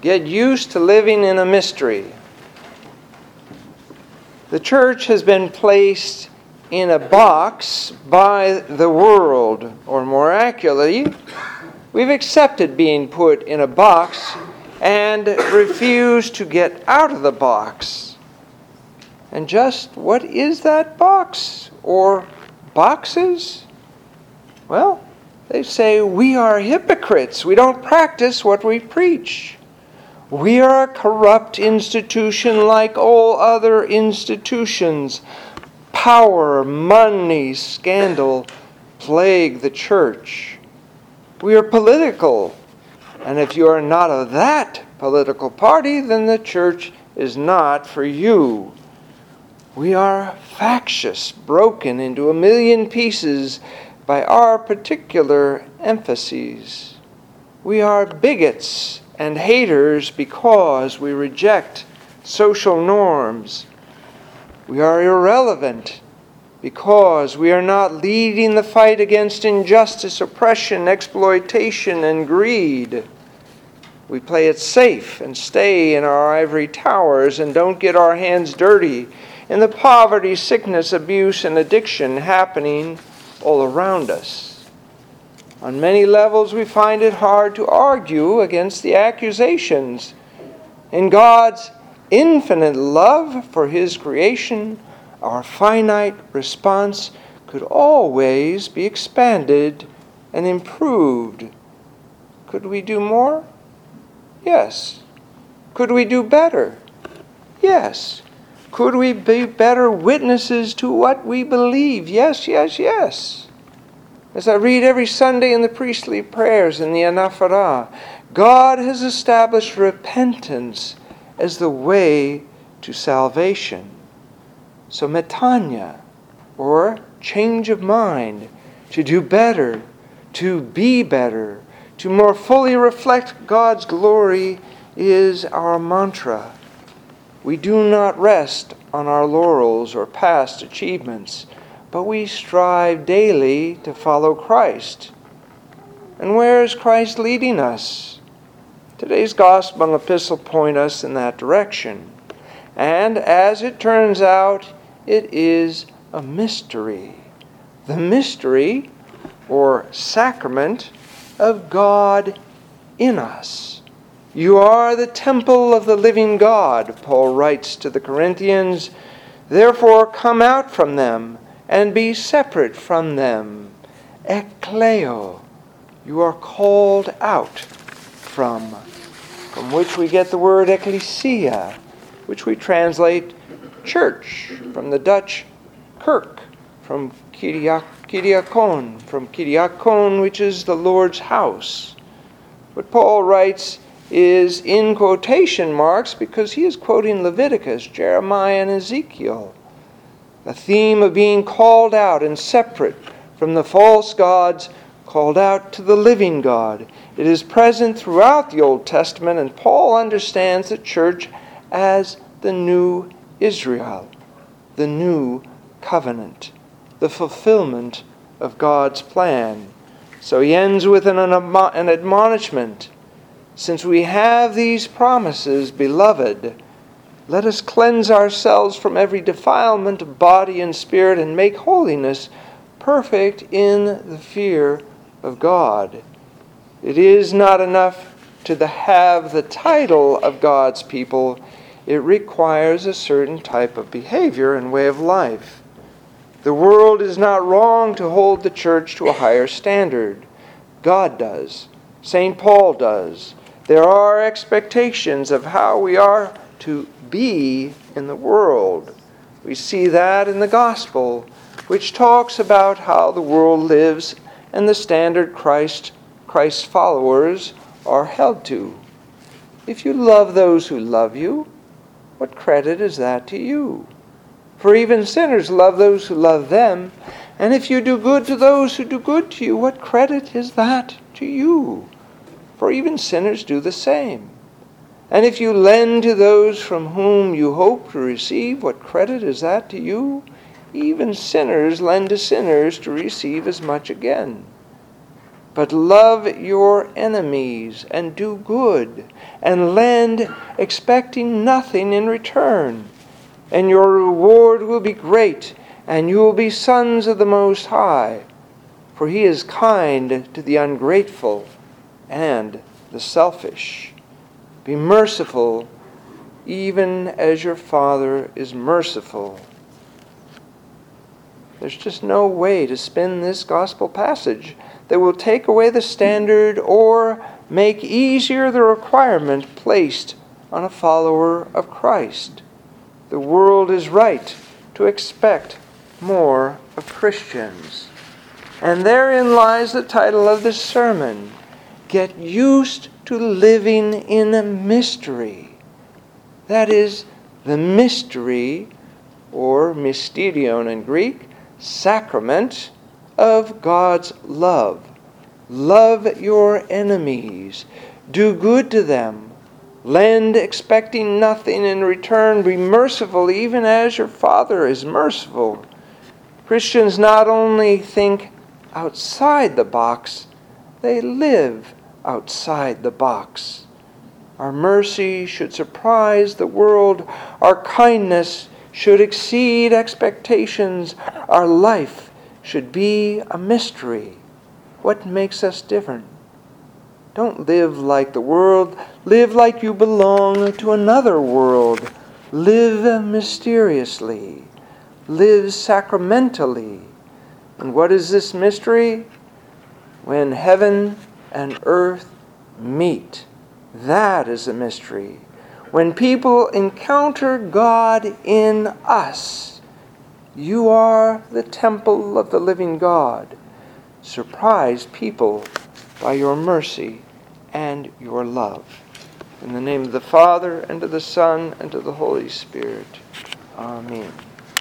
get used to living in a mystery. The church has been placed in a box by the world, or more accurately, we've accepted being put in a box and refuse to get out of the box. And just what is that box or boxes? Well, they say we are hypocrites. We don't practice what we preach. We are a corrupt institution like all other institutions. Power, money, scandal plague the church. We are political. And if you are not of that political party, then the church is not for you. We are factious, broken into a million pieces by our particular emphases. We are bigots and haters because we reject social norms. We are irrelevant because we are not leading the fight against injustice, oppression, exploitation, and greed. We play it safe and stay in our ivory towers and don't get our hands dirty in the poverty, sickness, abuse, and addiction happening all around us. On many levels, we find it hard to argue against the accusations. In God's infinite love for His creation, our finite response could always be expanded and improved. Could we do more? Yes. Could we do better? Yes. Could we be better witnesses to what we believe? Yes, yes, yes. As I read every Sunday in the priestly prayers in the Anaphora, God has established repentance as the way to salvation. So, metanoia, or change of mind, to do better, to be better, to more fully reflect God's glory, is our mantra. We do not rest on our laurels or past achievements, but we strive daily to follow Christ. And where is Christ leading us? Today's gospel and epistle point us in that direction. And as it turns out, it is a mystery. The mystery, or sacrament, of God in us. You are the temple of the living God, Paul writes to the Corinthians. Therefore, come out from them and be separate from them. Ekkleo. You are called out from, from which we get the word ecclesia, which we translate church, from the Dutch kerk, from kyriakon, from kyriakon, which is the Lord's house. What Paul writes, is in quotation marks because he is quoting Leviticus, Jeremiah, and Ezekiel. The theme of being called out and separate from the false gods, called out to the living God. It is present throughout the Old Testament, and Paul understands the church as the new Israel, the new covenant, the fulfillment of God's plan. So he ends with an, an admonishment since we have these promises, beloved, let us cleanse ourselves from every defilement of body and spirit and make holiness perfect in the fear of God. It is not enough to the, have the title of God's people, it requires a certain type of behavior and way of life. The world is not wrong to hold the church to a higher standard. God does. St. Paul does. There are expectations of how we are to be in the world. We see that in the gospel, which talks about how the world lives and the standard Christ Christ's followers are held to. If you love those who love you, what credit is that to you? For even sinners love those who love them, and if you do good to those who do good to you, what credit is that to you? for even sinners do the same. And if you lend to those from whom you hope to receive, what credit is that to you? Even sinners lend to sinners to receive as much again. but love your enemies and do good and lend, expecting nothing in return. And your reward will be great, and you will be sons of the Most High. For he is kind to the ungrateful and the selfish. Be merciful, even as your Father is merciful. There's just no way to spin this gospel passage that will take away the standard or make easier the requirement placed on a follower of Christ. The world is right to expect more of Christians. And therein lies the title of this sermon Get Used to Living in a Mystery. That is, the mystery, or mysterion in Greek, sacrament of God's love. Love your enemies. Do good to them. Lend expecting nothing in return. Be merciful even as your Father is merciful. Christians not only think outside the box, they live outside the box. Our mercy should surprise the world. Our kindness should exceed expectations. Our life should be a mystery. What makes us different? Don't live like the world. Live like you belong to another world. Live mysteriously. Live sacramentally. And what is this mystery? When heaven and earth meet. That is a mystery. When people encounter God in us you are the temple of the living God. Surprise people by your mercy and your love. In the name of the Father, and of the Son, and of the Holy Spirit. Amen.